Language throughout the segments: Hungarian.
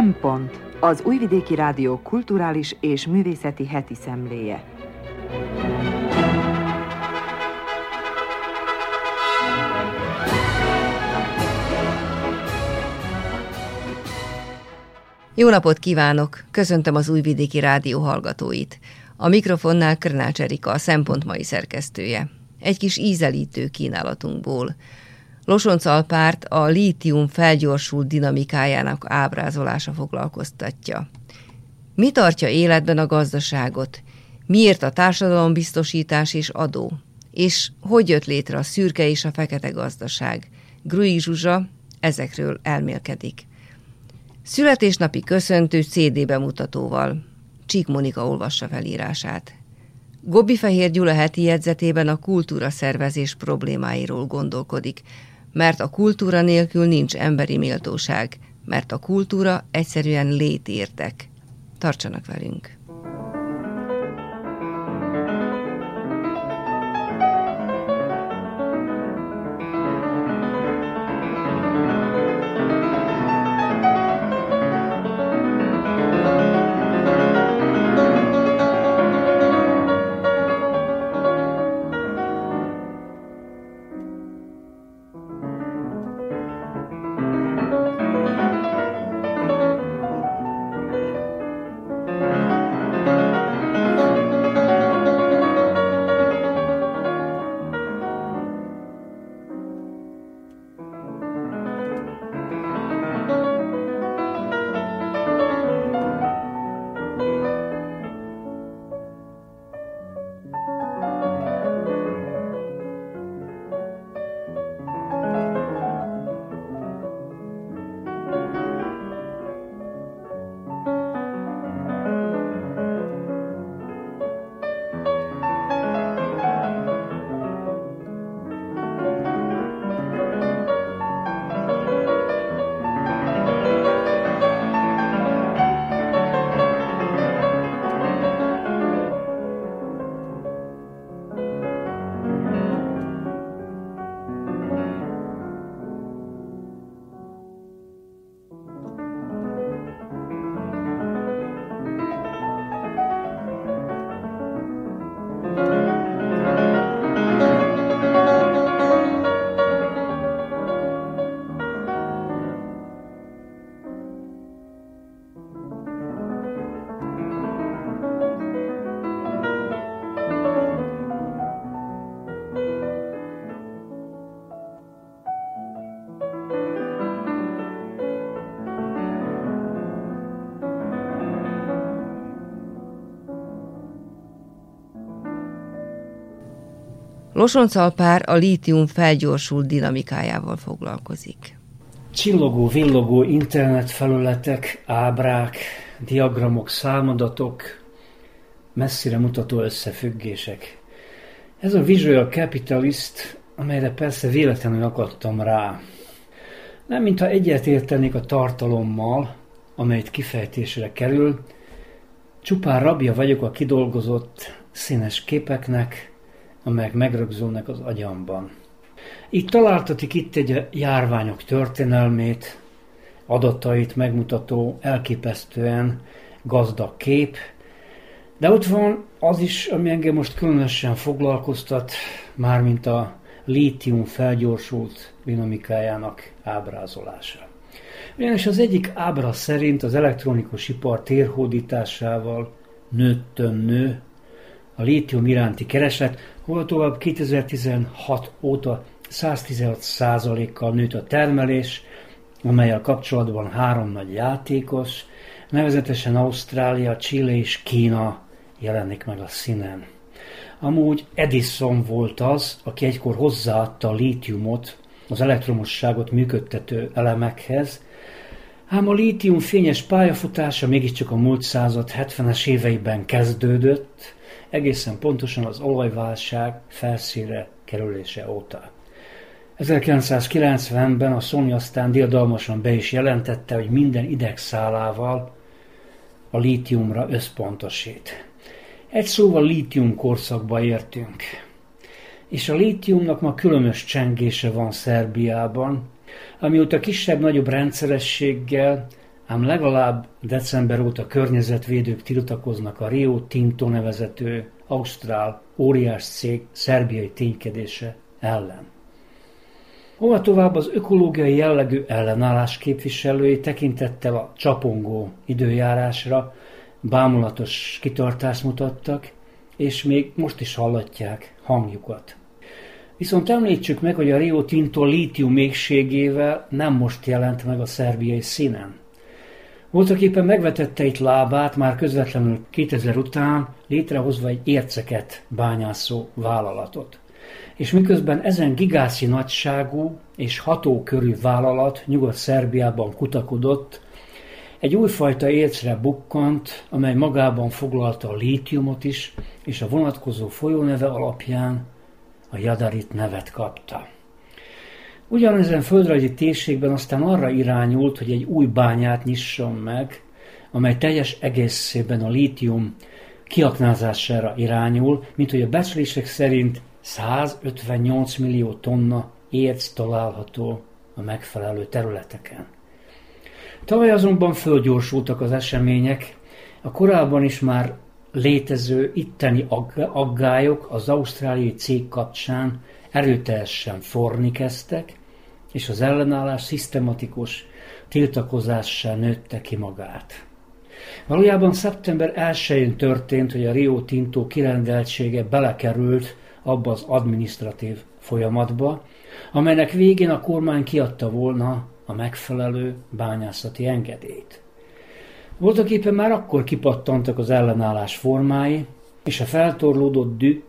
Szempont az Újvidéki Rádió kulturális és művészeti heti szemléje. Jó napot kívánok! Köszöntöm az Újvidéki Rádió hallgatóit. A mikrofonnál Krnács Erika, a Szempont mai szerkesztője. Egy kis ízelítő kínálatunkból. Losoncalpárt a lítium felgyorsult dinamikájának ábrázolása foglalkoztatja. Mi tartja életben a gazdaságot? Miért a társadalombiztosítás és adó? És hogy jött létre a szürke és a fekete gazdaság? Grui Zsuzsa ezekről elmélkedik. Születésnapi köszöntő CD bemutatóval. Csík Monika olvassa felírását. Gobbi Fehér Gyula heti jegyzetében a kultúra szervezés problémáiról gondolkodik, mert a kultúra nélkül nincs emberi méltóság, mert a kultúra egyszerűen létértek. Tartsanak velünk! Losoncalpár a lítium felgyorsult dinamikájával foglalkozik. Csillogó, villogó internetfelületek, ábrák, diagramok, számadatok, messzire mutató összefüggések. Ez a Visual Capitalist, amelyre persze véletlenül akadtam rá. Nem mintha egyetértenék a tartalommal, amelyet kifejtésre kerül, csupán rabja vagyok a kidolgozott színes képeknek, amelyek megrögzülnek az agyamban. Itt találtatik itt egy járványok történelmét, adatait megmutató elképesztően gazdag kép, de ott van az is, ami engem most különösen foglalkoztat, mármint a lítium felgyorsult dinamikájának ábrázolása. Ugyanis az egyik ábra szerint az elektronikus ipar térhódításával nőttön nő a lítium iránti kereslet, hol tovább 2016 óta 116%-kal nőtt a termelés, amelyel kapcsolatban három nagy játékos, nevezetesen Ausztrália, Chile és Kína jelenik meg a színen. Amúgy Edison volt az, aki egykor hozzáadta a lítiumot az elektromosságot működtető elemekhez, ám a lítium fényes pályafutása mégiscsak a múlt század 70-es éveiben kezdődött, egészen pontosan az olajválság felszíre kerülése óta. 1990-ben a Sony aztán diadalmasan be is jelentette, hogy minden idegszálával a lítiumra összpontosít. Egy szóval lítium korszakba értünk. És a lítiumnak ma különös csengése van Szerbiában, amióta kisebb-nagyobb rendszerességgel, ám legalább december óta környezetvédők tiltakoznak a Rio Tinto nevezető ausztrál óriás cég szerbiai ténykedése ellen. Hova tovább az ökológiai jellegű ellenállás képviselői tekintettel a csapongó időjárásra bámulatos kitartást mutattak, és még most is hallatják hangjukat. Viszont említsük meg, hogy a Rio Tinto lítium mégségével nem most jelent meg a szerbiai színen. Voltak éppen megvetette itt lábát már közvetlenül 2000 után létrehozva egy érceket bányászó vállalatot. És miközben ezen gigászi nagyságú és hatókörű vállalat Nyugat-Szerbiában kutakodott, egy újfajta ércre bukkant, amely magában foglalta a lítiumot is, és a vonatkozó folyóneve alapján a Jadarit nevet kapta. Ugyanezen földrajzi térségben aztán arra irányult, hogy egy új bányát nyisson meg, amely teljes egészében a lítium kiaknázására irányul, mint hogy a becslések szerint 158 millió tonna érc található a megfelelő területeken. Tavaly azonban fölgyorsultak az események, a korábban is már létező itteni aggályok az ausztráliai cég kapcsán erőteljesen forni kezdtek, és az ellenállás szisztematikus tiltakozással nőtte ki magát. Valójában szeptember 1-én történt, hogy a Rio Tinto kirendeltsége belekerült abba az administratív folyamatba, amelynek végén a kormány kiadta volna a megfelelő bányászati engedélyt. Voltak éppen már akkor kipattantak az ellenállás formái, és a feltorlódott dű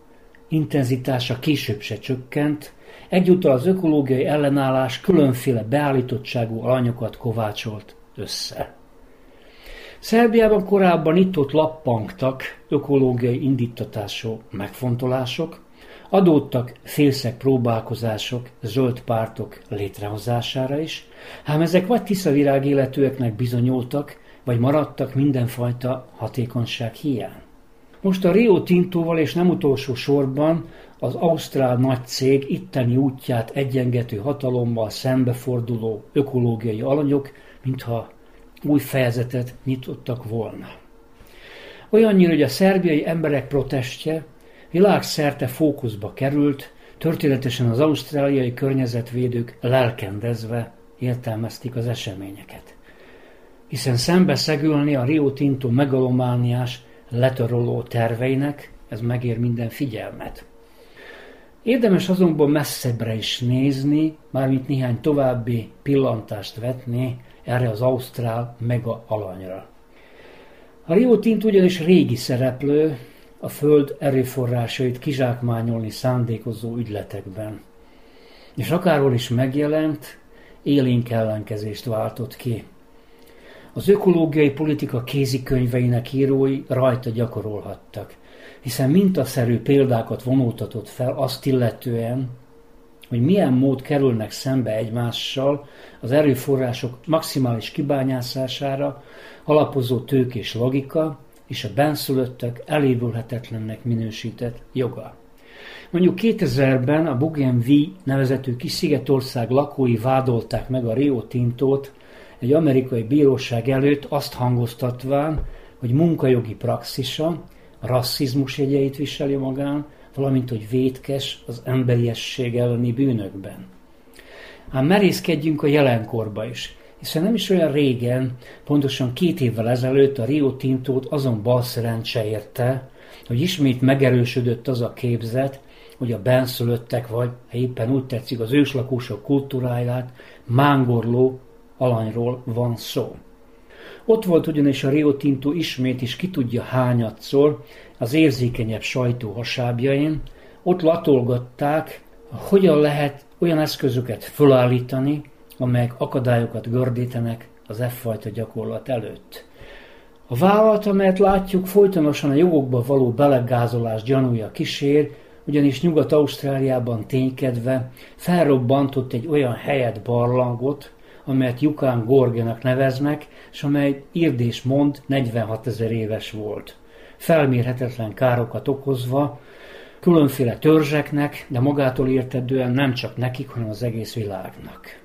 intenzitása később se csökkent, egyúttal az ökológiai ellenállás különféle beállítottságú alanyokat kovácsolt össze. Szerbiában korábban itt-ott lappangtak ökológiai indítatású megfontolások, adódtak félszeg próbálkozások zöld pártok létrehozására is, ám ezek vagy tiszavirág életűeknek bizonyultak, vagy maradtak mindenfajta hatékonyság hiány. Most a Rio Tintóval és nem utolsó sorban az ausztrál nagy cég itteni útját egyengető hatalommal szembeforduló ökológiai alanyok, mintha új fejezetet nyitottak volna. Olyannyira, hogy a szerbiai emberek protestje világszerte fókuszba került, történetesen az ausztráliai környezetvédők lelkendezve értelmezték az eseményeket. Hiszen szembeszegülni a Rio Tinto megalomániás letaroló terveinek, ez megér minden figyelmet. Érdemes azonban messzebbre is nézni, mármint néhány további pillantást vetni erre az ausztrál mega alanyra. A Rio Tinto ugyanis régi szereplő a föld erőforrásait kizsákmányolni szándékozó ügyletekben. És akárhol is megjelent, élénk ellenkezést váltott ki. Az ökológiai politika kézikönyveinek írói rajta gyakorolhattak hiszen mintaszerű példákat vonultatott fel azt illetően, hogy milyen mód kerülnek szembe egymással az erőforrások maximális kibányászására alapozó tőkés logika és a benszülöttek elévülhetetlennek minősített joga. Mondjuk 2000-ben a Bougainville nevezetű kis szigetország lakói vádolták meg a Rio Tintót egy amerikai bíróság előtt azt hangoztatván, hogy munkajogi praxisa rasszizmus jegyeit viseli magán, valamint hogy vétkes az emberiesség elleni bűnökben. Ám merészkedjünk a jelenkorba is, hiszen nem is olyan régen, pontosan két évvel ezelőtt a Rio Tintót azon bal szerencse érte, hogy ismét megerősödött az a képzet, hogy a benszülöttek, vagy ha éppen úgy tetszik, az őslakósok kultúráját mángorló alanyról van szó. Ott volt ugyanis a Rio Tinto ismét is ki tudja hányadszor az érzékenyebb sajtó hasábjain, ott latolgatták, hogyan lehet olyan eszközöket fölállítani, amelyek akadályokat gördítenek az F-fajta gyakorlat előtt. A vállalat, amelyet látjuk, folytonosan a jogokba való belegázolás gyanúja kísér, ugyanis Nyugat-Ausztráliában ténykedve felrobbantott egy olyan helyet barlangot, amelyet Jukán Gorgenak neveznek, és amely írdés mond 46 ezer éves volt. Felmérhetetlen károkat okozva, különféle törzseknek, de magától értetően nem csak nekik, hanem az egész világnak.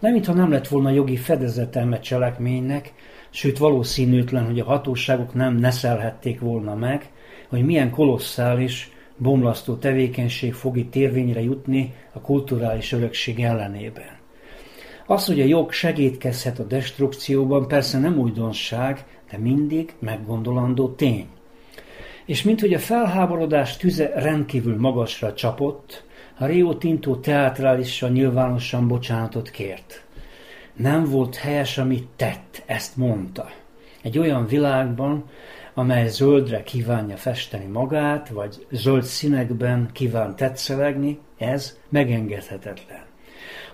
Nem, mintha nem lett volna jogi fedezetelme cselekménynek, sőt valószínűtlen, hogy a hatóságok nem neszelhették volna meg, hogy milyen kolosszális, bomlasztó tevékenység fog itt érvényre jutni a kulturális örökség ellenében. Az, hogy a jog segítkezhet a destrukcióban, persze nem újdonság, de mindig meggondolandó tény. És mint hogy a felháborodás tüze rendkívül magasra csapott, a Rio Tinto teátrálisan nyilvánosan bocsánatot kért. Nem volt helyes, amit tett, ezt mondta. Egy olyan világban, amely zöldre kívánja festeni magát, vagy zöld színekben kíván tetszelegni, ez megengedhetetlen.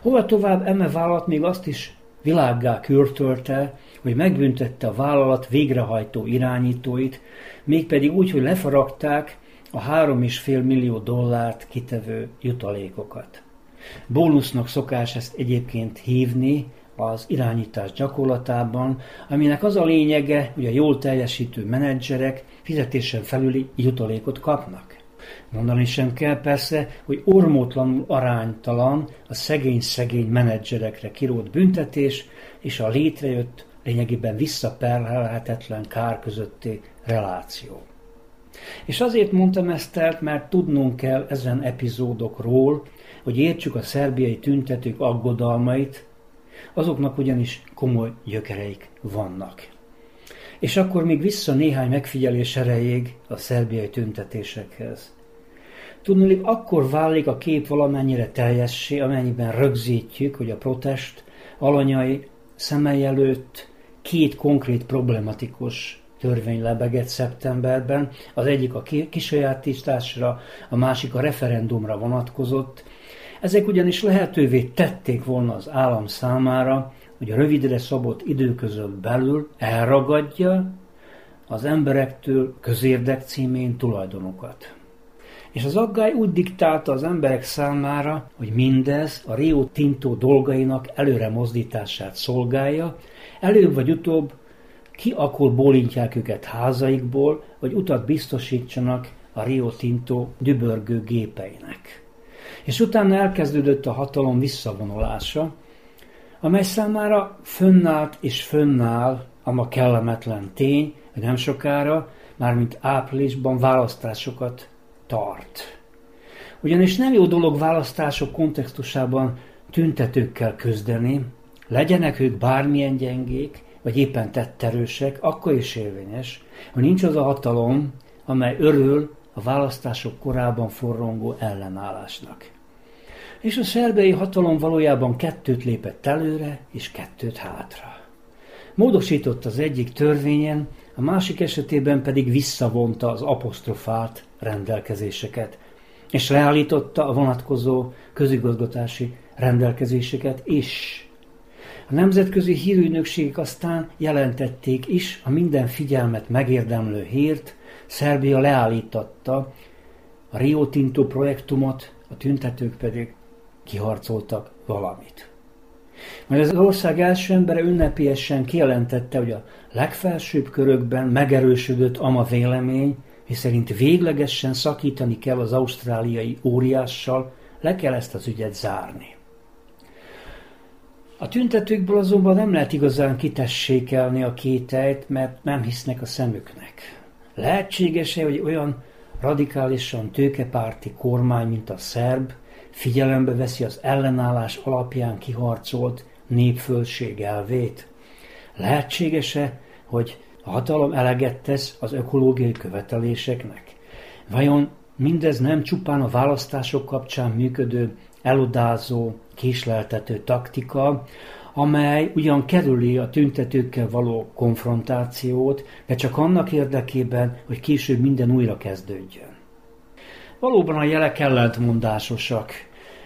Hova tovább eme vállalat még azt is világgá kürtölte, hogy megbüntette a vállalat végrehajtó irányítóit, mégpedig úgy, hogy lefaragták a három és fél millió dollárt kitevő jutalékokat. Bónusznak szokás ezt egyébként hívni az irányítás gyakorlatában, aminek az a lényege, hogy a jól teljesítő menedzserek fizetésen felüli jutalékot kapnak. Mondani sem kell persze, hogy ormótlanul aránytalan a szegény-szegény menedzserekre kirót büntetés és a létrejött, lényegében visszaperhelhetetlen kár közötti reláció. És azért mondtam ezt el, mert tudnunk kell ezen epizódokról, hogy értsük a szerbiai tüntetők aggodalmait, azoknak ugyanis komoly gyökereik vannak. És akkor még vissza néhány megfigyelés erejéig a szerbiai tüntetésekhez. Tudnulik, akkor válik a kép valamennyire teljessé, amennyiben rögzítjük, hogy a protest alanyai szemei előtt két konkrét problematikus törvény lebegett szeptemberben. Az egyik a kisajátításra, a másik a referendumra vonatkozott. Ezek ugyanis lehetővé tették volna az állam számára, hogy a rövidre szabott időközön belül elragadja az emberektől közérdek címén tulajdonokat. És az aggály úgy diktálta az emberek számára, hogy mindez a Rio Tinto dolgainak előre mozdítását szolgálja, előbb vagy utóbb ki akkor bólintják őket házaikból, hogy utat biztosítsanak a Rio Tinto dübörgő gépeinek. És utána elkezdődött a hatalom visszavonulása, amely számára fönnállt és fönnáll a ma kellemetlen tény, hogy nem sokára, mármint áprilisban választásokat tart. Ugyanis nem jó dolog választások kontextusában tüntetőkkel küzdeni, legyenek ők bármilyen gyengék, vagy éppen tetterősek, akkor is érvényes, hogy nincs az a hatalom, amely örül a választások korában forrongó ellenállásnak. És a szerbei hatalom valójában kettőt lépett előre, és kettőt hátra. Módosított az egyik törvényen, a másik esetében pedig visszavonta az apostrofált rendelkezéseket, és leállította a vonatkozó közigazgatási rendelkezéseket is. A nemzetközi hírügynökségek aztán jelentették is a minden figyelmet megérdemlő hírt, Szerbia leállította a Rio Tinto projektumot, a tüntetők pedig kiharcoltak valamit. Majd az ország első embere ünnepélyesen kijelentette, hogy a legfelsőbb körökben megerősödött ama vélemény, miszerint véglegesen szakítani kell az ausztráliai óriással, le kell ezt az ügyet zárni. A tüntetőkből azonban nem lehet igazán kitessékelni a kételyt, mert nem hisznek a szemüknek. Lehetséges-e, hogy olyan radikálisan tőkepárti kormány, mint a szerb, figyelembe veszi az ellenállás alapján kiharcolt népföldség elvét? Lehetséges-e, hogy a hatalom eleget tesz az ökológiai követeléseknek? Vajon mindez nem csupán a választások kapcsán működő elodázó, késleltető taktika, amely ugyan kerüli a tüntetőkkel való konfrontációt, de csak annak érdekében, hogy később minden újra kezdődjön. Valóban a jelek ellentmondásosak.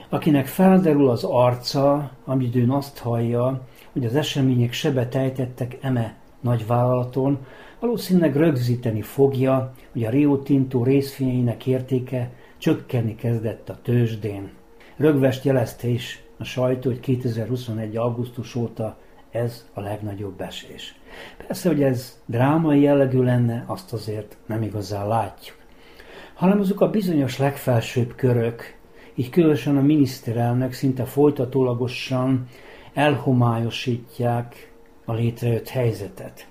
Akinek felderül az arca, amidőn azt hallja, hogy az események sebe tejtettek eme nagyvállalaton, valószínűleg rögzíteni fogja, hogy a Rio Tinto részvényeinek értéke csökkenni kezdett a tőzsdén. Rögvest jelezte is a sajtó, hogy 2021. augusztus óta ez a legnagyobb esés. Persze, hogy ez drámai jellegű lenne, azt azért nem igazán látjuk. Hanem azok a bizonyos legfelsőbb körök, így különösen a miniszterelnök szinte folytatólagosan elhomályosítják a létrejött helyzetet.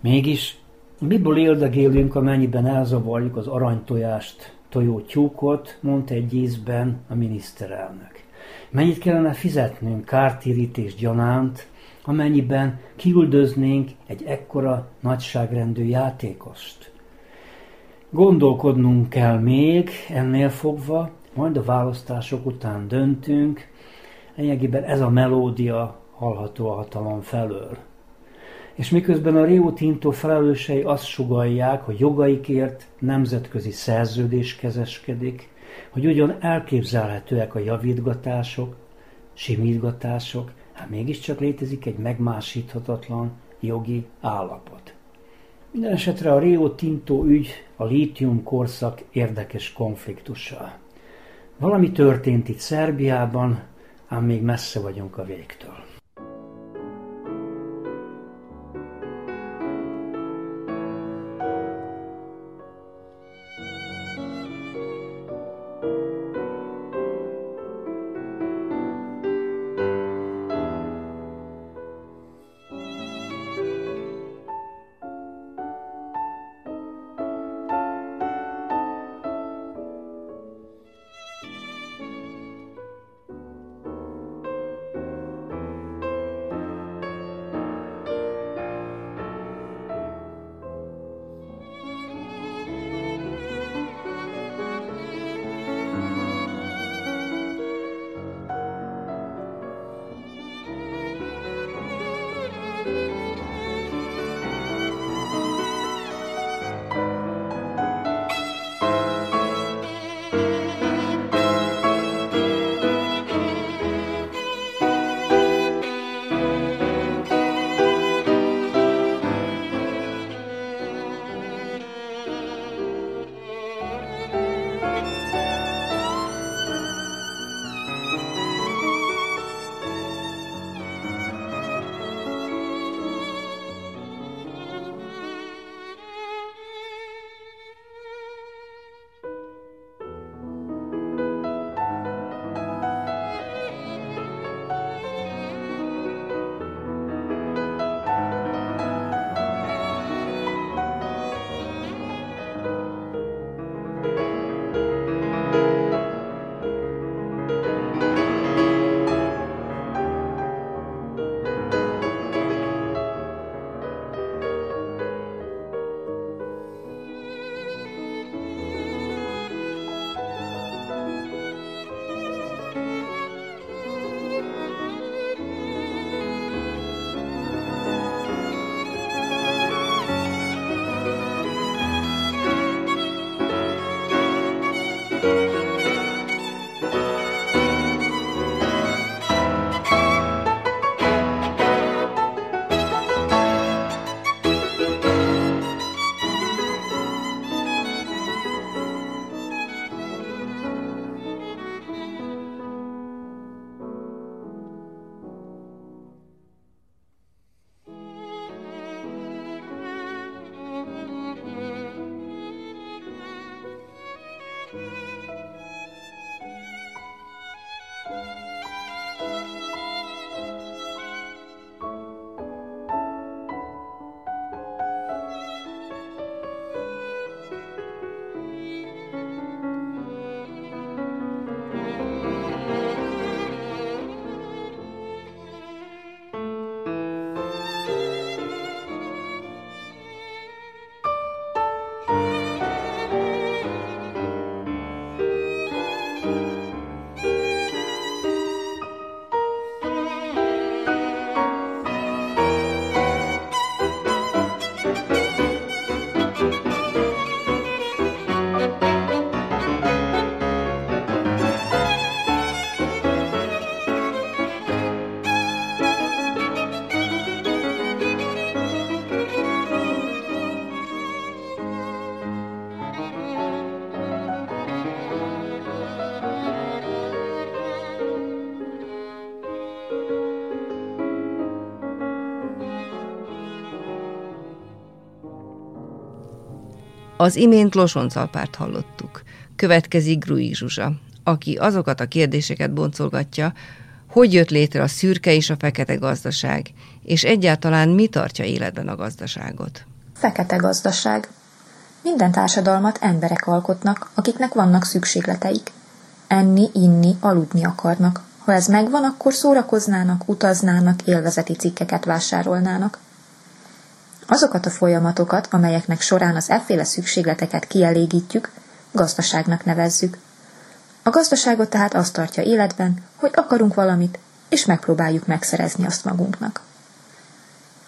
Mégis miből éldegélünk, amennyiben elzavarjuk az aranytojást, tojó tyúkot, mondta egy ízben a miniszterelnök. Mennyit kellene fizetnünk kártérítés gyanánt, amennyiben kiüldöznénk egy ekkora nagyságrendű játékost. Gondolkodnunk kell még ennél fogva, majd a választások után döntünk, lényegében ez a melódia hallható a hatalom felől. És miközben a Rio Tinto felelősei azt sugalják, hogy jogaikért nemzetközi szerződés kezeskedik, hogy ugyan elképzelhetőek a javítgatások, simítgatások, hát mégiscsak létezik egy megmásíthatatlan jogi állapot. Minden esetre a Rio Tinto ügy a lítium korszak érdekes konfliktusa. Valami történt itt Szerbiában, ám még messze vagyunk a végtől. Az imént Losoncalpárt hallottuk. Következik Grui Zsuzsa, aki azokat a kérdéseket boncolgatja, hogy jött létre a szürke és a fekete gazdaság, és egyáltalán mi tartja életben a gazdaságot. Fekete gazdaság. Minden társadalmat emberek alkotnak, akiknek vannak szükségleteik. Enni, inni, aludni akarnak. Ha ez megvan, akkor szórakoznának, utaznának, élvezeti cikkeket vásárolnának. Azokat a folyamatokat, amelyeknek során az efféle szükségleteket kielégítjük, gazdaságnak nevezzük. A gazdaságot tehát azt tartja életben, hogy akarunk valamit, és megpróbáljuk megszerezni azt magunknak.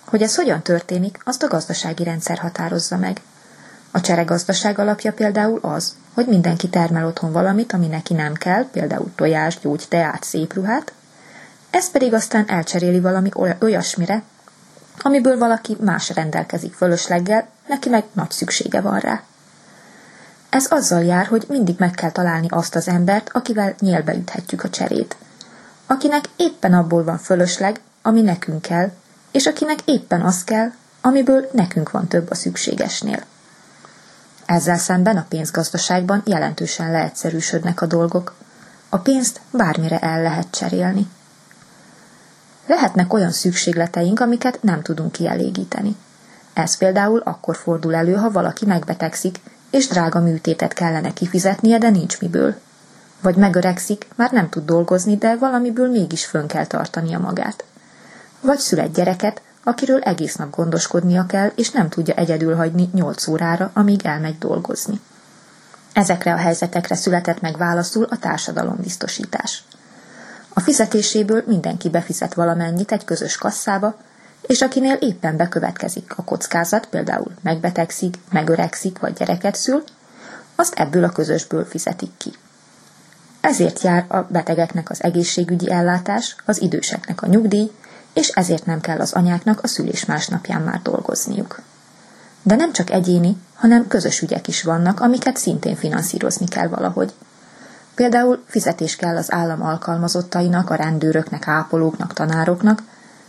Hogy ez hogyan történik, azt a gazdasági rendszer határozza meg. A cseregazdaság alapja például az, hogy mindenki termel otthon valamit, ami neki nem kell, például tojás, gyógy, teát, szép ruhát, ez pedig aztán elcseréli valami olyasmire, amiből valaki más rendelkezik fölösleggel, neki meg nagy szüksége van rá. Ez azzal jár, hogy mindig meg kell találni azt az embert, akivel nyélbe üthetjük a cserét. Akinek éppen abból van fölösleg, ami nekünk kell, és akinek éppen az kell, amiből nekünk van több a szükségesnél. Ezzel szemben a pénzgazdaságban jelentősen leegyszerűsödnek a dolgok. A pénzt bármire el lehet cserélni. Lehetnek olyan szükségleteink, amiket nem tudunk kielégíteni. Ez például akkor fordul elő, ha valaki megbetegszik, és drága műtétet kellene kifizetnie, de nincs miből. Vagy megöregszik, már nem tud dolgozni, de valamiből mégis fönn kell tartania magát. Vagy szület gyereket, akiről egész nap gondoskodnia kell, és nem tudja egyedül hagyni 8 órára, amíg elmegy dolgozni. Ezekre a helyzetekre született meg válaszul a társadalombiztosítás. A fizetéséből mindenki befizet valamennyit egy közös kasszába, és akinél éppen bekövetkezik a kockázat, például megbetegszik, megöregszik vagy gyereket szül, azt ebből a közösből fizetik ki. Ezért jár a betegeknek az egészségügyi ellátás, az időseknek a nyugdíj, és ezért nem kell az anyáknak a szülés másnapján már dolgozniuk. De nem csak egyéni, hanem közös ügyek is vannak, amiket szintén finanszírozni kell valahogy. Például fizetés kell az állam alkalmazottainak, a rendőröknek, ápolóknak, tanároknak,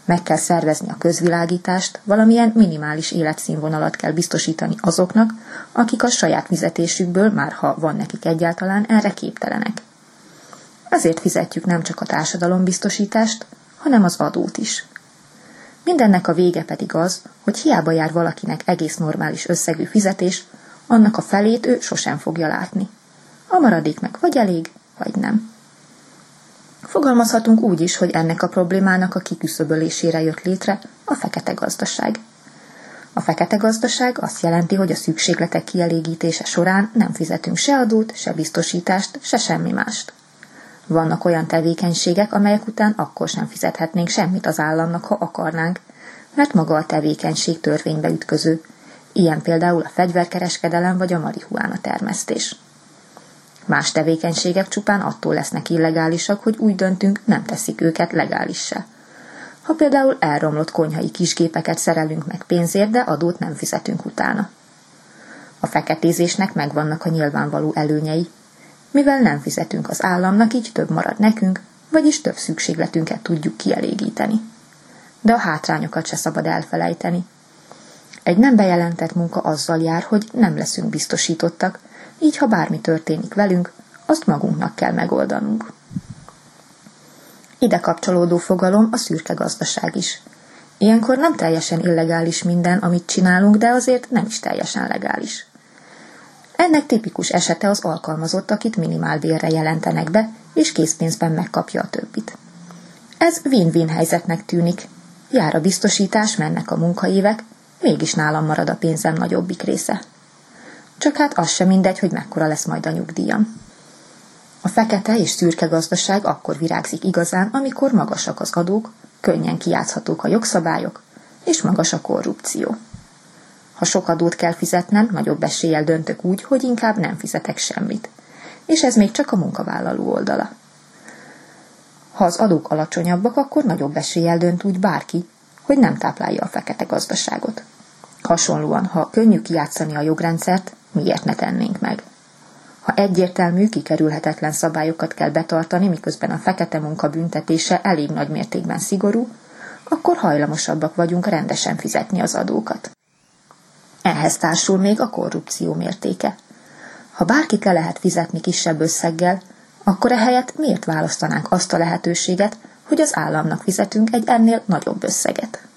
meg kell szervezni a közvilágítást, valamilyen minimális életszínvonalat kell biztosítani azoknak, akik a saját fizetésükből, már ha van nekik egyáltalán, erre képtelenek. Ezért fizetjük nem csak a társadalombiztosítást, hanem az adót is. Mindennek a vége pedig az, hogy hiába jár valakinek egész normális összegű fizetés, annak a felét ő sosem fogja látni. A meg vagy elég, vagy nem. Fogalmazhatunk úgy is, hogy ennek a problémának a kiküszöbölésére jött létre a fekete gazdaság. A fekete gazdaság azt jelenti, hogy a szükségletek kielégítése során nem fizetünk se adót, se biztosítást, se semmi mást. Vannak olyan tevékenységek, amelyek után akkor sem fizethetnénk semmit az államnak, ha akarnánk, mert maga a tevékenység törvénybe ütköző. Ilyen például a fegyverkereskedelem vagy a marihuána termesztés. Más tevékenységek csupán attól lesznek illegálisak, hogy úgy döntünk, nem teszik őket legálissá. Ha például elromlott konyhai kisgépeket szerelünk meg pénzért, de adót nem fizetünk utána. A feketézésnek megvannak a nyilvánvaló előnyei, mivel nem fizetünk az államnak, így több marad nekünk, vagyis több szükségletünket tudjuk kielégíteni. De a hátrányokat se szabad elfelejteni. Egy nem bejelentett munka azzal jár, hogy nem leszünk biztosítottak, így ha bármi történik velünk, azt magunknak kell megoldanunk. Ide kapcsolódó fogalom a szürke gazdaság is. Ilyenkor nem teljesen illegális minden, amit csinálunk, de azért nem is teljesen legális. Ennek tipikus esete az alkalmazott, akit minimálbérre jelentenek be, és készpénzben megkapja a többit. Ez win-win helyzetnek tűnik. Jár a biztosítás, mennek a munkaévek, mégis nálam marad a pénzem nagyobbik része. Csak hát az sem mindegy, hogy mekkora lesz majd a nyugdíjam. A fekete és szürke gazdaság akkor virágzik igazán, amikor magasak az adók, könnyen kiátszhatók a jogszabályok, és magas a korrupció. Ha sok adót kell fizetnem, nagyobb eséllyel döntök úgy, hogy inkább nem fizetek semmit. És ez még csak a munkavállaló oldala. Ha az adók alacsonyabbak, akkor nagyobb eséllyel dönt úgy bárki, hogy nem táplálja a fekete gazdaságot. Hasonlóan, ha könnyű kijátszani a jogrendszert, miért ne tennénk meg? Ha egyértelmű, kikerülhetetlen szabályokat kell betartani, miközben a fekete munka büntetése elég nagy mértékben szigorú, akkor hajlamosabbak vagyunk rendesen fizetni az adókat. Ehhez társul még a korrupció mértéke. Ha bárkit le lehet fizetni kisebb összeggel, akkor ehelyett miért választanánk azt a lehetőséget, hogy az államnak fizetünk egy ennél nagyobb összeget.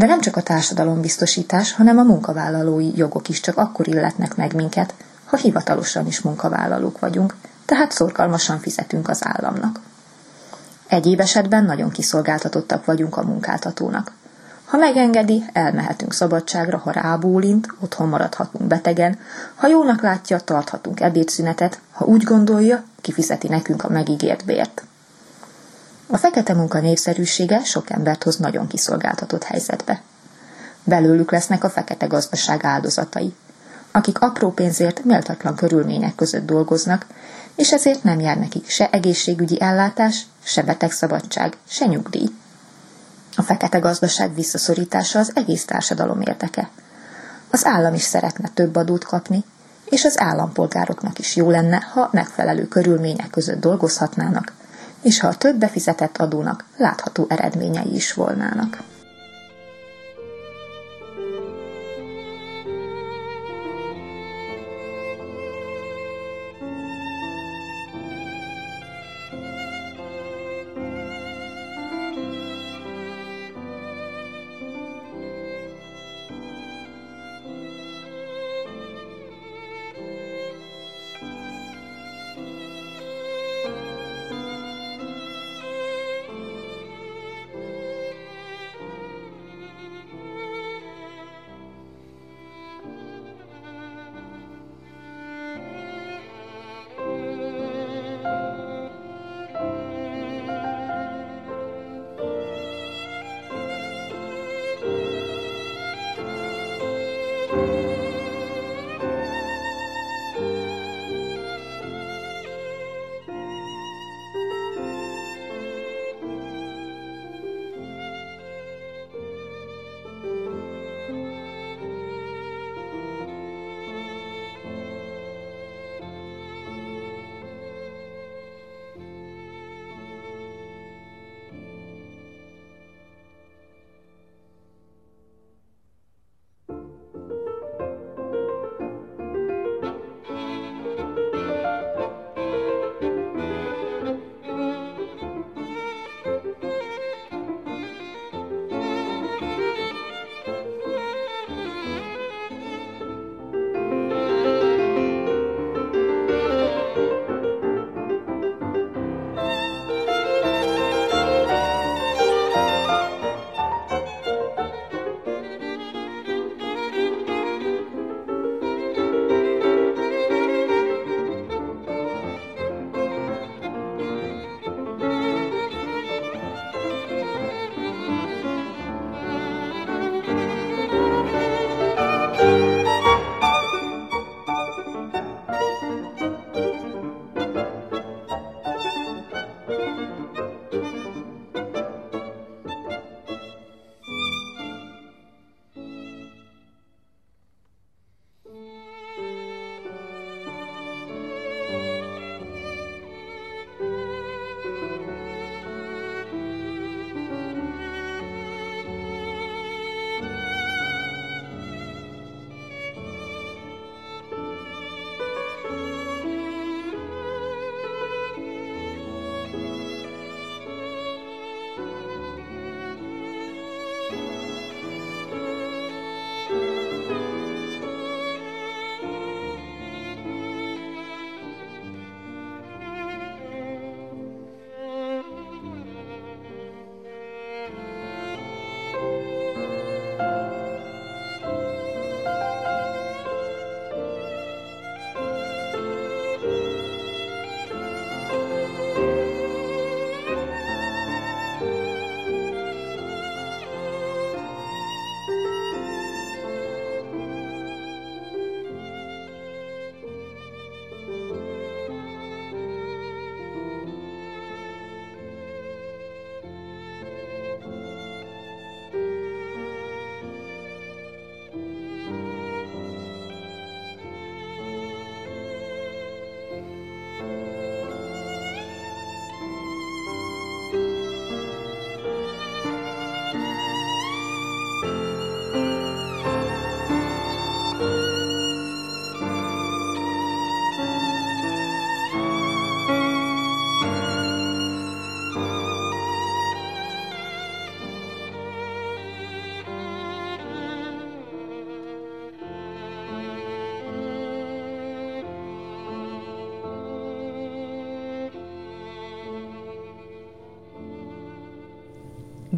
De nem csak a társadalombiztosítás, hanem a munkavállalói jogok is csak akkor illetnek meg minket, ha hivatalosan is munkavállalók vagyunk, tehát szorgalmasan fizetünk az államnak. Egyéb esetben nagyon kiszolgáltatottak vagyunk a munkáltatónak. Ha megengedi, elmehetünk szabadságra, ha rábólint, otthon maradhatunk betegen, ha jónak látja, tarthatunk ebédszünetet, ha úgy gondolja, kifizeti nekünk a megígért bért. A fekete munka népszerűsége sok embert hoz nagyon kiszolgáltatott helyzetbe. Belőlük lesznek a fekete gazdaság áldozatai, akik apró pénzért méltatlan körülmények között dolgoznak, és ezért nem jár nekik se egészségügyi ellátás, se betegszabadság, se nyugdíj. A fekete gazdaság visszaszorítása az egész társadalom érdeke. Az állam is szeretne több adót kapni, és az állampolgároknak is jó lenne, ha megfelelő körülmények között dolgozhatnának, és ha a több befizetett adónak látható eredményei is volnának.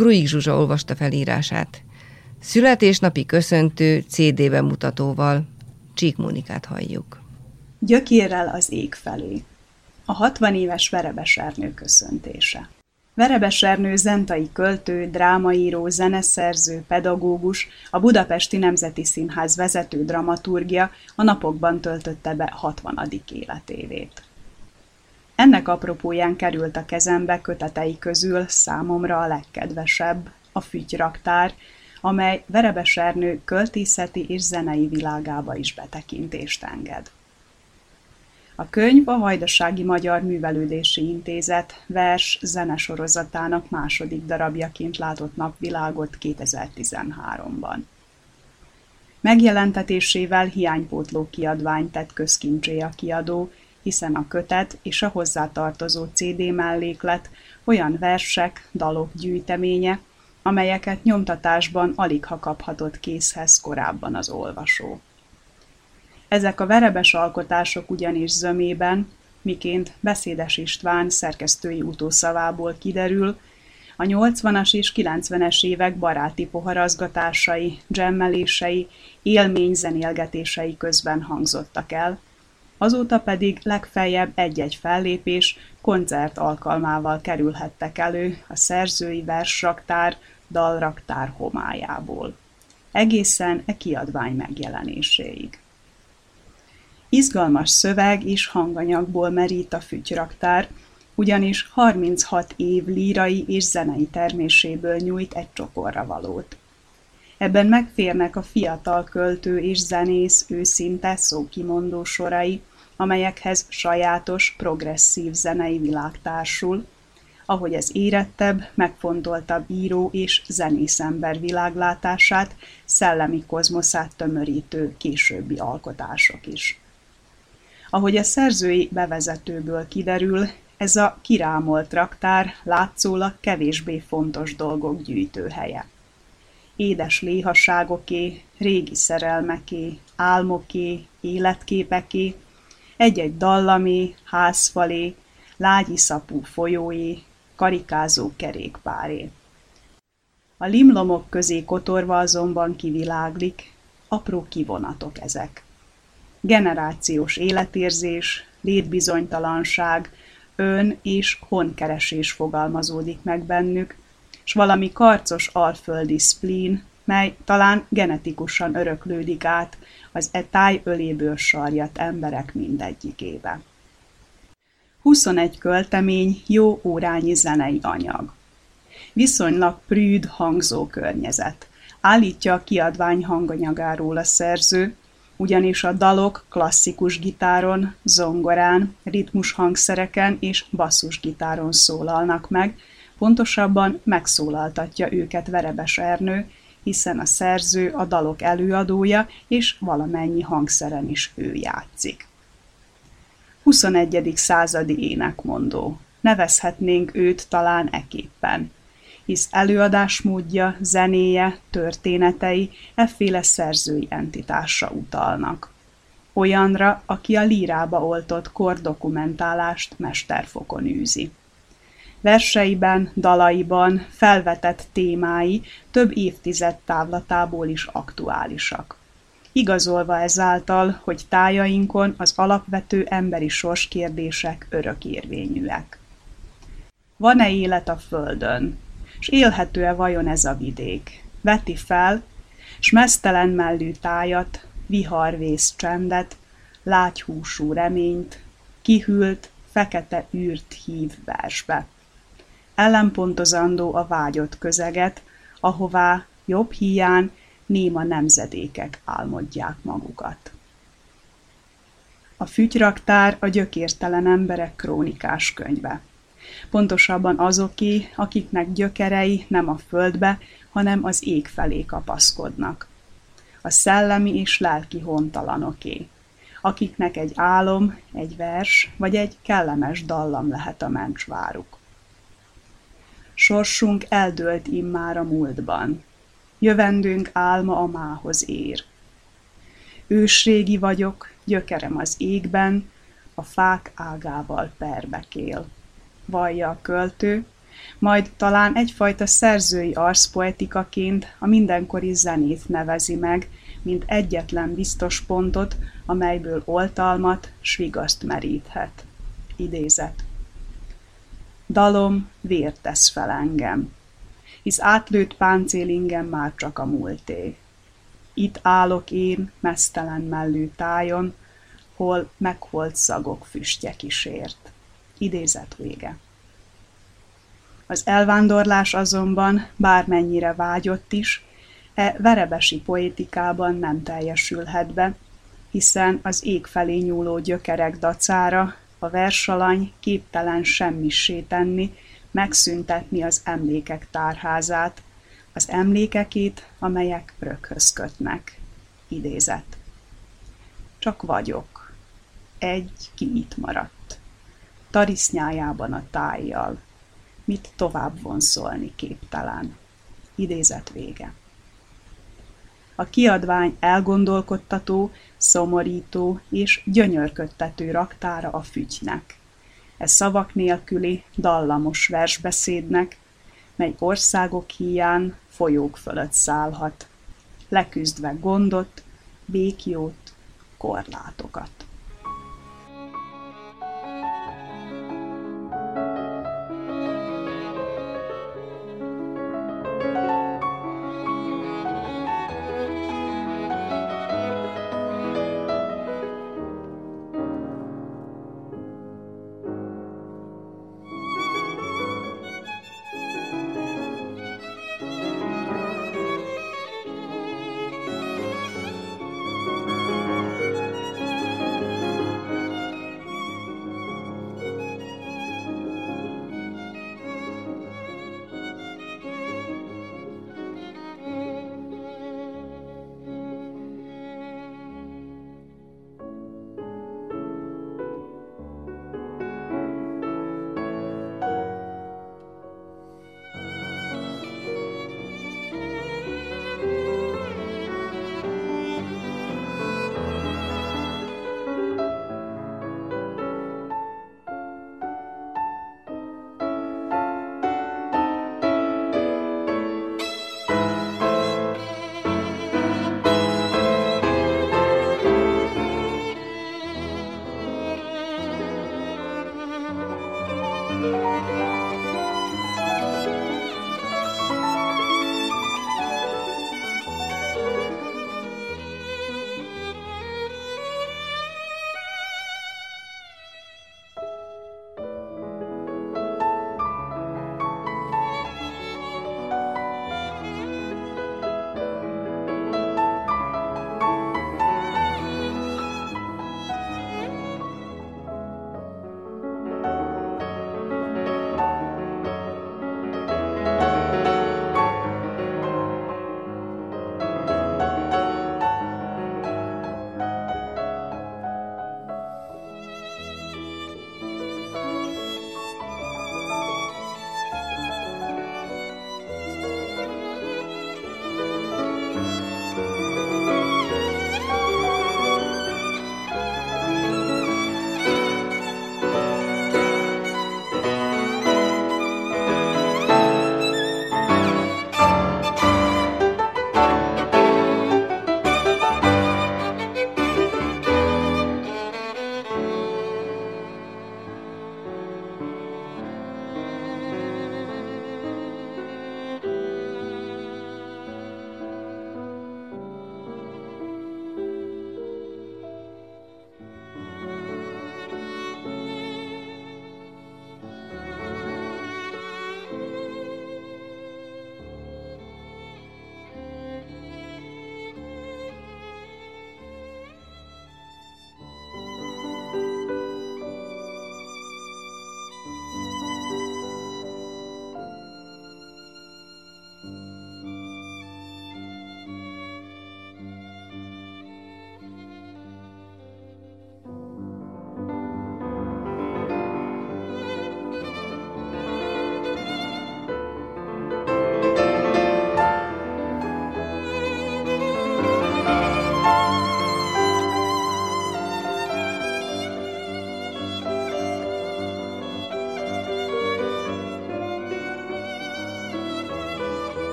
Gruig Zsuzsa olvasta felírását. Születésnapi köszöntő CD bemutatóval. Csík Mónikát halljuk. Gyökérrel az ég felé. A 60 éves Verebes Ernő köszöntése. Verebes Ernő zentai költő, drámaíró, zeneszerző, pedagógus, a Budapesti Nemzeti Színház vezető dramaturgia a napokban töltötte be 60. életévét. Ennek apropóján került a kezembe kötetei közül számomra a legkedvesebb, a Fütyraktár, amely Verebes Ernő költészeti és zenei világába is betekintést enged. A könyv a Vajdasági Magyar Művelődési Intézet vers zenesorozatának második darabjaként látott napvilágot 2013-ban. Megjelentetésével hiánypótló kiadvány tett közkincsé a kiadó, hiszen a kötet és a hozzátartozó CD melléklet olyan versek, dalok gyűjteménye, amelyeket nyomtatásban alig ha kaphatott készhez korábban az olvasó. Ezek a verebes alkotások ugyanis zömében, miként Beszédes István szerkesztői utószavából kiderül, a 80-as és 90-es évek baráti poharazgatásai, dzsemmelései, élményzenélgetései közben hangzottak el, azóta pedig legfeljebb egy-egy fellépés, koncert alkalmával kerülhettek elő a szerzői versraktár, dalraktár homályából. Egészen e kiadvány megjelenéséig. Izgalmas szöveg és hanganyagból merít a fütyraktár, ugyanis 36 év lírai és zenei terméséből nyújt egy csokorra valót. Ebben megférnek a fiatal költő és zenész őszinte szókimondó sorai, amelyekhez sajátos, progresszív zenei világ társul, ahogy ez érettebb, megfontoltabb író és zenészember világlátását, szellemi kozmoszát tömörítő későbbi alkotások is. Ahogy a szerzői bevezetőből kiderül, ez a kirámolt raktár látszólag kevésbé fontos dolgok gyűjtőhelye. Édes léhaságoké, régi szerelmeké, álmoké, életképeké, egy-egy dallamé, házfalé, lágyiszapú folyóé, karikázó kerékpáré. A limlomok közé kotorva azonban kiviláglik, apró kivonatok ezek. Generációs életérzés, létbizonytalanság, ön és honkeresés fogalmazódik meg bennük, s valami karcos alföldi spleen, mely talán genetikusan öröklődik át az e táj öléből sarjat emberek mindegyikébe. 21 költemény jó órányi zenei anyag. Viszonylag prűd hangzó környezet. Állítja a kiadvány hanganyagáról a szerző, ugyanis a dalok klasszikus gitáron, zongorán, ritmus hangszereken és basszusgitáron szólalnak meg, pontosabban megszólaltatja őket Verebes Ernő, hiszen a szerző a dalok előadója, és valamennyi hangszeren is ő játszik. 21. századi énekmondó. Nevezhetnénk őt talán eképpen, hisz előadásmódja, zenéje, történetei efféle szerzői entitásra utalnak. Olyanra, aki a lírába oltott kordokumentálást mesterfokon űzi. Verseiben, dalaiban felvetett témái több évtized távlatából is aktuálisak. Igazolva ezáltal, hogy tájainkon az alapvető emberi sorskérdések örökérvényűek. Van-e élet a Földön? S élhető-e vajon ez a vidék? Veti fel, s mesztelen mellű tájat, viharvész csendet, lágyhúsú reményt, kihűlt, fekete űrt hív versbe ellenpontozandó a vágyott közeget, ahová jobb hiány néma nemzedékek álmodják magukat. A fütyraktár a gyökértelen emberek krónikás könyve. Pontosabban azoké, akiknek gyökerei nem a földbe, hanem az ég felé kapaszkodnak. A szellemi és lelki hontalanoké, akiknek egy álom, egy vers vagy egy kellemes dallam lehet a mencsváruk. Sorsunk eldőlt immár a múltban. Jövendőnk álma a mához ér. Ősrégi vagyok, gyökerem az égben, a fák ágával perbekél. Vallja a költő, majd talán egyfajta szerzői arszpoetikaként a mindenkori zenét nevezi meg, mint egyetlen biztos pontot, amelyből oltalmat, s vigaszt meríthet. Idézet. Dalom vért tesz fel engem, hisz átlőtt páncélingem már csak a múlté. Itt állok én, mesztelen mellű tájon, hol megholt szagok füstje kísért. Idézet vége. Az elvándorlás azonban, bármennyire vágyott is, e verebesi poétikában nem teljesülhet be, hiszen az ég felé nyúló gyökerek dacára a versalany képtelen semmissé tenni, megszüntetni az emlékek tárházát, az emlékekét, amelyek röghöz kötnek. Idézet. Csak vagyok. Egy, ki itt maradt. Tarisznyájában a tájjal. Mit tovább vonszolni képtelen. Idézet vége. A kiadvány elgondolkodtató, szomorító és gyönyörködtető raktára a fügynek. Ez szavak nélküli, dallamos versbeszédnek, mely országok híján folyók fölött szállhat, leküzdve gondot, békjót, korlátokat.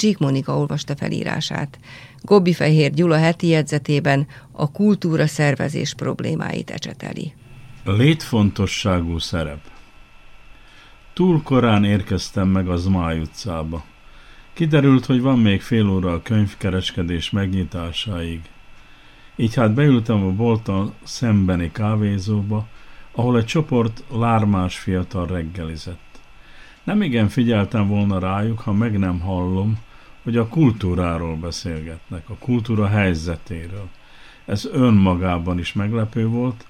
Csík Monika olvasta felírását. Gobbi Fehér Gyula heti jegyzetében a kultúra szervezés problémáit ecseteli. Létfontosságú szerep Túl korán érkeztem meg az Zmály utcába. Kiderült, hogy van még fél óra a könyvkereskedés megnyitásáig. Így hát beültem a bolton szembeni kávézóba, ahol egy csoport lármás fiatal reggelizett. Nem igen figyeltem volna rájuk, ha meg nem hallom, hogy a kultúráról beszélgetnek, a kultúra helyzetéről. Ez önmagában is meglepő volt,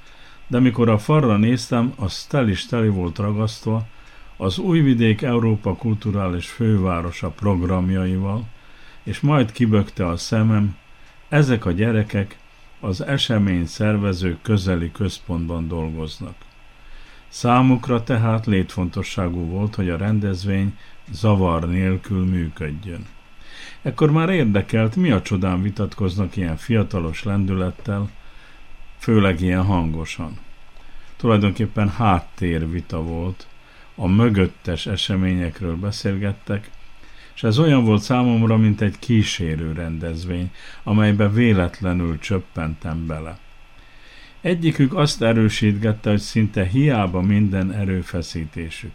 de mikor a farra néztem, az tel is teli volt ragasztva az Újvidék Európa Kulturális Fővárosa programjaival, és majd kibökte a szemem, ezek a gyerekek az esemény szervező közeli központban dolgoznak. Számukra tehát létfontosságú volt, hogy a rendezvény zavar nélkül működjön. Ekkor már érdekelt, mi a csodán vitatkoznak ilyen fiatalos lendülettel, főleg ilyen hangosan. Tulajdonképpen háttérvita volt, a mögöttes eseményekről beszélgettek, és ez olyan volt számomra, mint egy kísérő rendezvény, amelybe véletlenül csöppentem bele. Egyikük azt erősítgette, hogy szinte hiába minden erőfeszítésük.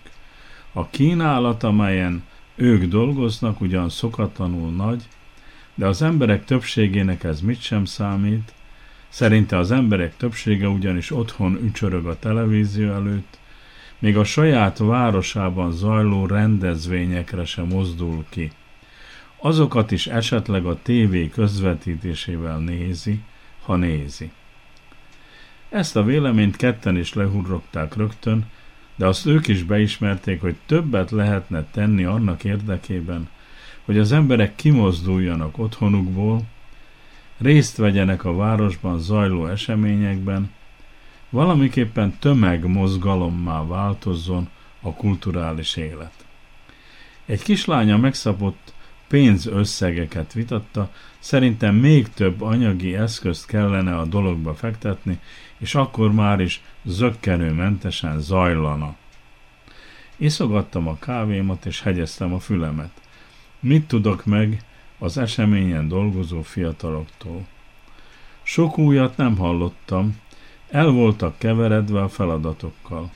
A kínálat, amelyen ők dolgoznak, ugyan szokatlanul nagy, de az emberek többségének ez mit sem számít, szerinte az emberek többsége ugyanis otthon ücsörög a televízió előtt, még a saját városában zajló rendezvényekre sem mozdul ki. Azokat is esetleg a tévé közvetítésével nézi, ha nézi. Ezt a véleményt ketten is lehurrogták rögtön, de azt ők is beismerték, hogy többet lehetne tenni annak érdekében, hogy az emberek kimozduljanak otthonukból, részt vegyenek a városban zajló eseményekben, valamiképpen tömegmozgalommá változzon a kulturális élet. Egy kislánya megszabott pénzösszegeket vitatta, szerintem még több anyagi eszközt kellene a dologba fektetni, és akkor már is zöggenőmentesen zajlana. Iszogattam a kávémat, és hegyeztem a fülemet. Mit tudok meg az eseményen dolgozó fiataloktól? Sok újat nem hallottam, el voltak keveredve a feladatokkal.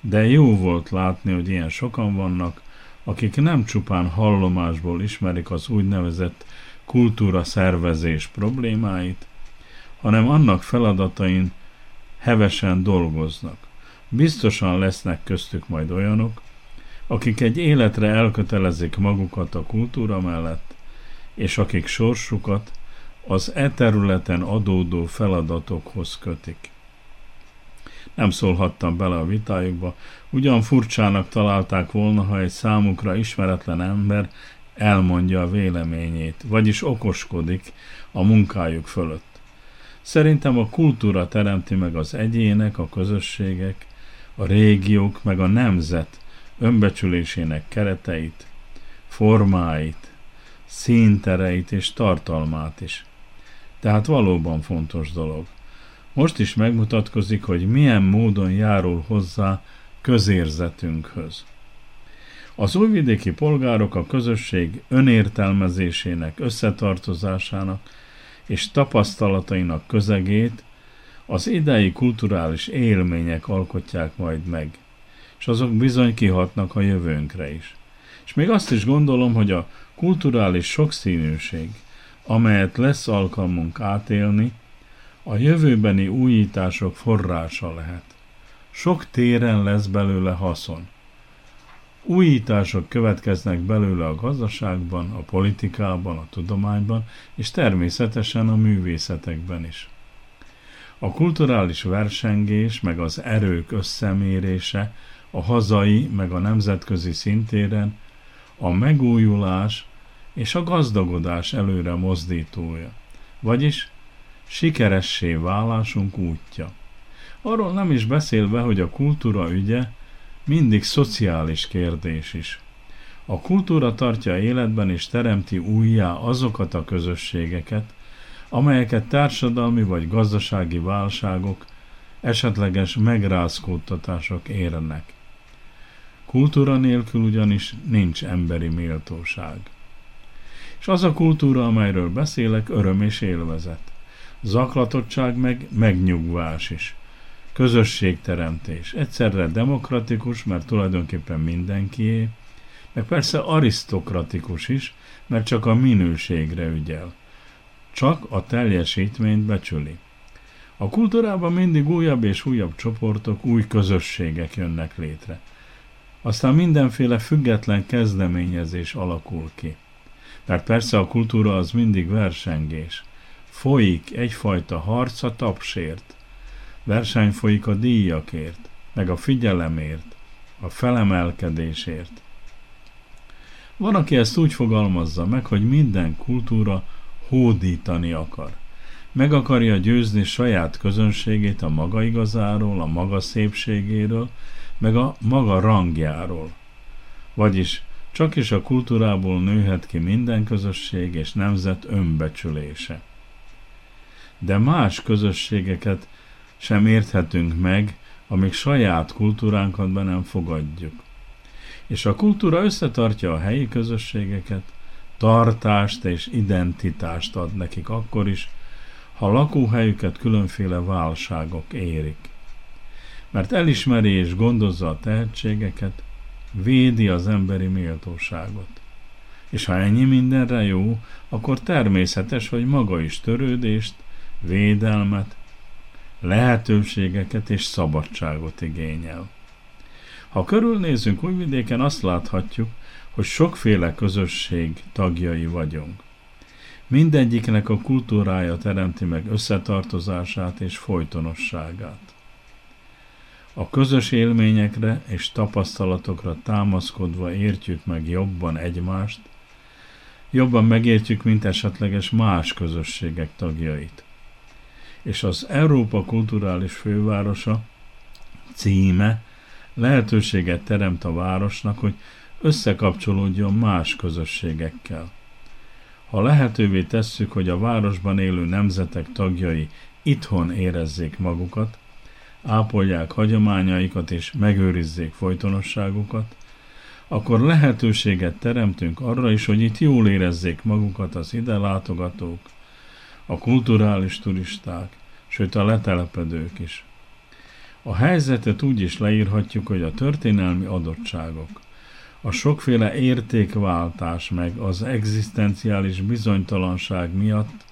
De jó volt látni, hogy ilyen sokan vannak, akik nem csupán hallomásból ismerik az úgynevezett kultúra szervezés problémáit, hanem annak feladatain hevesen dolgoznak. Biztosan lesznek köztük majd olyanok, akik egy életre elkötelezik magukat a kultúra mellett, és akik sorsukat az e területen adódó feladatokhoz kötik. Nem szólhattam bele a vitájukba, ugyan furcsának találták volna, ha egy számukra ismeretlen ember elmondja a véleményét, vagyis okoskodik a munkájuk fölött. Szerintem a kultúra teremti meg az egyének, a közösségek, a régiók, meg a nemzet önbecsülésének kereteit, formáit, színtereit és tartalmát is. Tehát valóban fontos dolog. Most is megmutatkozik, hogy milyen módon járul hozzá közérzetünkhöz. Az újvidéki polgárok a közösség önértelmezésének, összetartozásának és tapasztalatainak közegét az idei kulturális élmények alkotják majd meg, és azok bizony kihatnak a jövőnkre is. És még azt is gondolom, hogy a kulturális sokszínűség, amelyet lesz alkalmunk átélni, a jövőbeni újítások forrása lehet. Sok téren lesz belőle haszon. Újítások következnek belőle a gazdaságban, a politikában, a tudományban, és természetesen a művészetekben is. A kulturális versengés meg az erők összemérése a hazai meg a nemzetközi szintéren a megújulás és a gazdagodás előre mozdítója, vagyis sikeressé válásunk útja. Arról nem is beszélve, hogy a kultúra ügye mindig szociális kérdés is. A kultúra tartja életben és teremti újjá azokat a közösségeket, amelyeket társadalmi vagy gazdasági válságok, esetleges megrázkódtatások érnek. Kultúra nélkül ugyanis nincs emberi méltóság. És az a kultúra, amelyről beszélek, öröm és élvezet. Zaklatottság meg megnyugvás is. Közösségteremtés. Egyszerre demokratikus, mert tulajdonképpen mindenkié, meg persze arisztokratikus is, mert csak a minőségre ügyel. Csak a teljesítményt becsüli. A kultúrában mindig újabb és újabb csoportok, új közösségek jönnek létre. Aztán mindenféle független kezdeményezés alakul ki. Mert persze a kultúra az mindig versengés. Folyik egyfajta harc a tapsért. Verseny folyik a díjakért, meg a figyelemért, a felemelkedésért. Van, aki ezt úgy fogalmazza meg, hogy minden kultúra hódítani akar. Meg akarja győzni saját közönségét a maga igazáról, a maga szépségéről, meg a maga rangjáról. Vagyis csak is a kultúrából nőhet ki minden közösség és nemzet önbecsülése. De más közösségeket sem érthetünk meg, amíg saját kultúránkat be nem fogadjuk. És a kultúra összetartja a helyi közösségeket, tartást és identitást ad nekik akkor is, ha lakóhelyüket különféle válságok érik. Mert elismeri és gondozza a tehetségeket, védi az emberi méltóságot. És ha ennyi mindenre jó, akkor természetes, hogy maga is törődést, védelmet, lehetőségeket és szabadságot igényel. Ha körülnézünk Újvidéken, azt láthatjuk, hogy sokféle közösség tagjai vagyunk. Mindegyiknek a kultúrája teremti meg összetartozását és folytonosságát. A közös élményekre és tapasztalatokra támaszkodva értjük meg jobban egymást, jobban megértjük, mint esetleges más közösségek tagjait. És az Európa kulturális fővárosa címe lehetőséget teremt a városnak, hogy összekapcsolódjon más közösségekkel. Ha lehetővé tesszük, hogy a városban élő nemzetek tagjai itthon érezzék magukat, ápolják hagyományaikat és megőrizzék folytonosságukat, akkor lehetőséget teremtünk arra is, hogy itt jól érezzék magukat az ide látogatók, a kulturális turisták, sőt a letelepedők is. A helyzetet úgy is leírhatjuk, hogy a történelmi adottságok, a sokféle értékváltás meg az egzisztenciális bizonytalanság miatt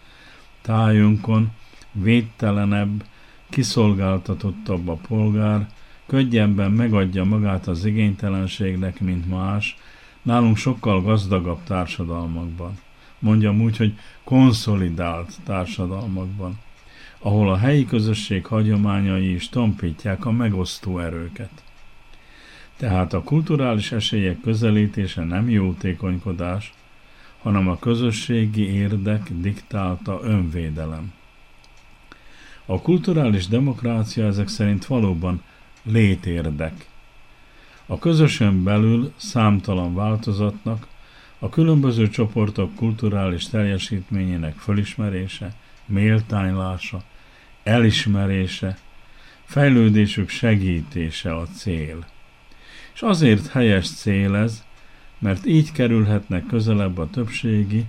tájunkon védtelenebb, kiszolgáltatottabb a polgár, könnyebben megadja magát az igénytelenségnek, mint más, nálunk sokkal gazdagabb társadalmakban. Mondjam úgy, hogy konszolidált társadalmakban, ahol a helyi közösség hagyományai is tompítják a megosztó erőket. Tehát a kulturális esélyek közelítése nem jótékonykodás, hanem a közösségi érdek diktálta önvédelem. A kulturális demokrácia ezek szerint valóban létérdek. A közösen belül számtalan változatnak, a különböző csoportok kulturális teljesítményének fölismerése, méltánylása, elismerése, fejlődésük segítése a cél. És azért helyes cél ez, mert így kerülhetnek közelebb a többségi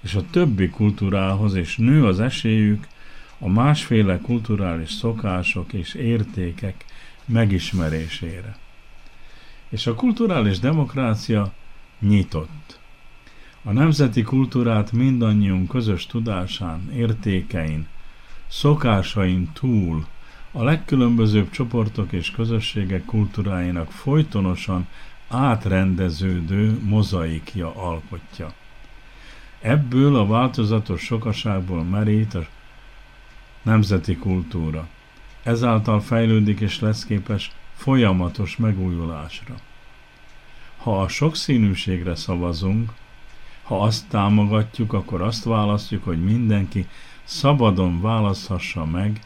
és a többi kultúrához, és nő az esélyük a másféle kulturális szokások és értékek megismerésére. És a kulturális demokrácia nyitott. A nemzeti kultúrát mindannyiunk közös tudásán, értékein, szokásain túl a legkülönbözőbb csoportok és közösségek kultúráinak folytonosan átrendeződő mozaikja alkotja. Ebből a változatos sokaságból merít a nemzeti kultúra. Ezáltal fejlődik és lesz képes folyamatos megújulásra. Ha a sokszínűségre szavazunk, ha azt támogatjuk, akkor azt választjuk, hogy mindenki szabadon választhassa meg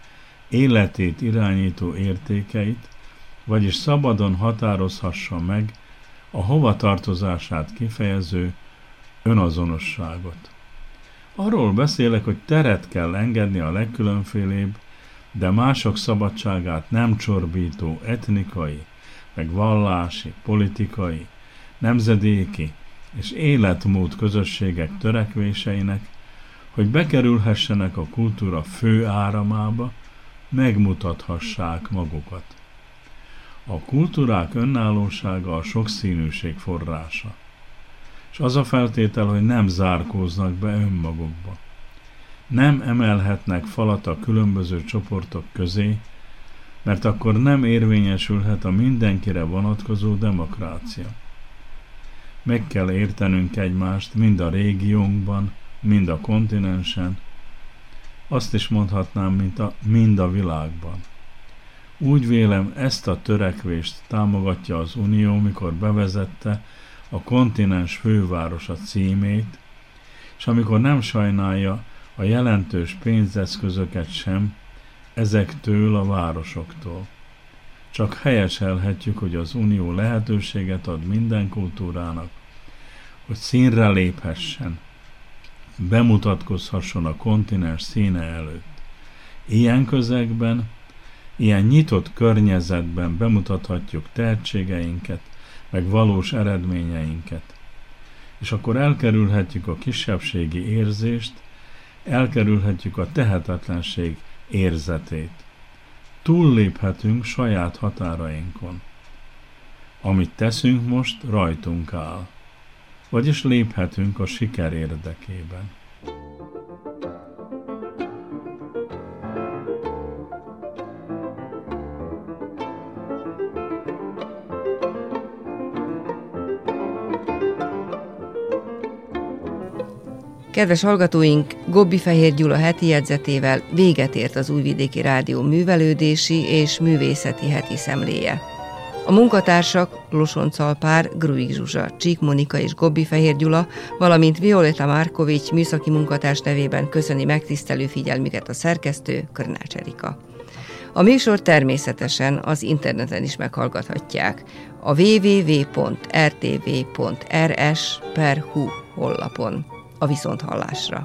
életét irányító értékeit, vagyis szabadon határozhassa meg a hovatartozását kifejező önazonosságot. Arról beszélek, hogy teret kell engedni a legkülönfélébb, de mások szabadságát nem csorbító etnikai, meg vallási, politikai, nemzedéki, és életmód közösségek törekvéseinek, hogy bekerülhessenek a kultúra fő áramába, megmutathassák magukat. A kultúrák önállósága a sokszínűség forrása, és az a feltétel, hogy nem zárkóznak be önmagukba. Nem emelhetnek falat a különböző csoportok közé, mert akkor nem érvényesülhet a mindenkire vonatkozó demokrácia. Meg kell értenünk egymást mind a régiónkban, mind a kontinensen, azt is mondhatnám, mint a, mind a világban. Úgy vélem, ezt a törekvést támogatja az Unió, mikor bevezette a kontinens fővárosa címét, és amikor nem sajnálja a jelentős pénzeszközöket sem, ezektől a városoktól. Csak helyeselhetjük, hogy az Unió lehetőséget ad minden kultúrának, hogy színre léphessen, bemutatkozhasson a kontinens színe előtt. Ilyen közegben, ilyen nyitott környezetben bemutathatjuk tehetségeinket, meg valós eredményeinket. És akkor elkerülhetjük a kisebbségi érzést, elkerülhetjük a tehetetlenség érzetét. Túlléphetünk saját határainkon. Amit teszünk most, rajtunk áll. Vagyis léphetünk a siker érdekében. Kedves hallgatóink, Gobbi Fehér Gyula heti jegyzetével véget ért az Újvidéki Rádió művelődési és művészeti heti szemléje. A munkatársak Losonc Alpár, Gruig Zsuzsa, Csík Monika és Gobbi Fehér Gyula, valamint Violeta Márkovics műszaki munkatárs nevében köszöni megtisztelő figyelmüket a szerkesztő Körnács Erika. A műsor természetesen az interneten is meghallgathatják a www.rtv.rs per hu hollapon a viszonthallásra.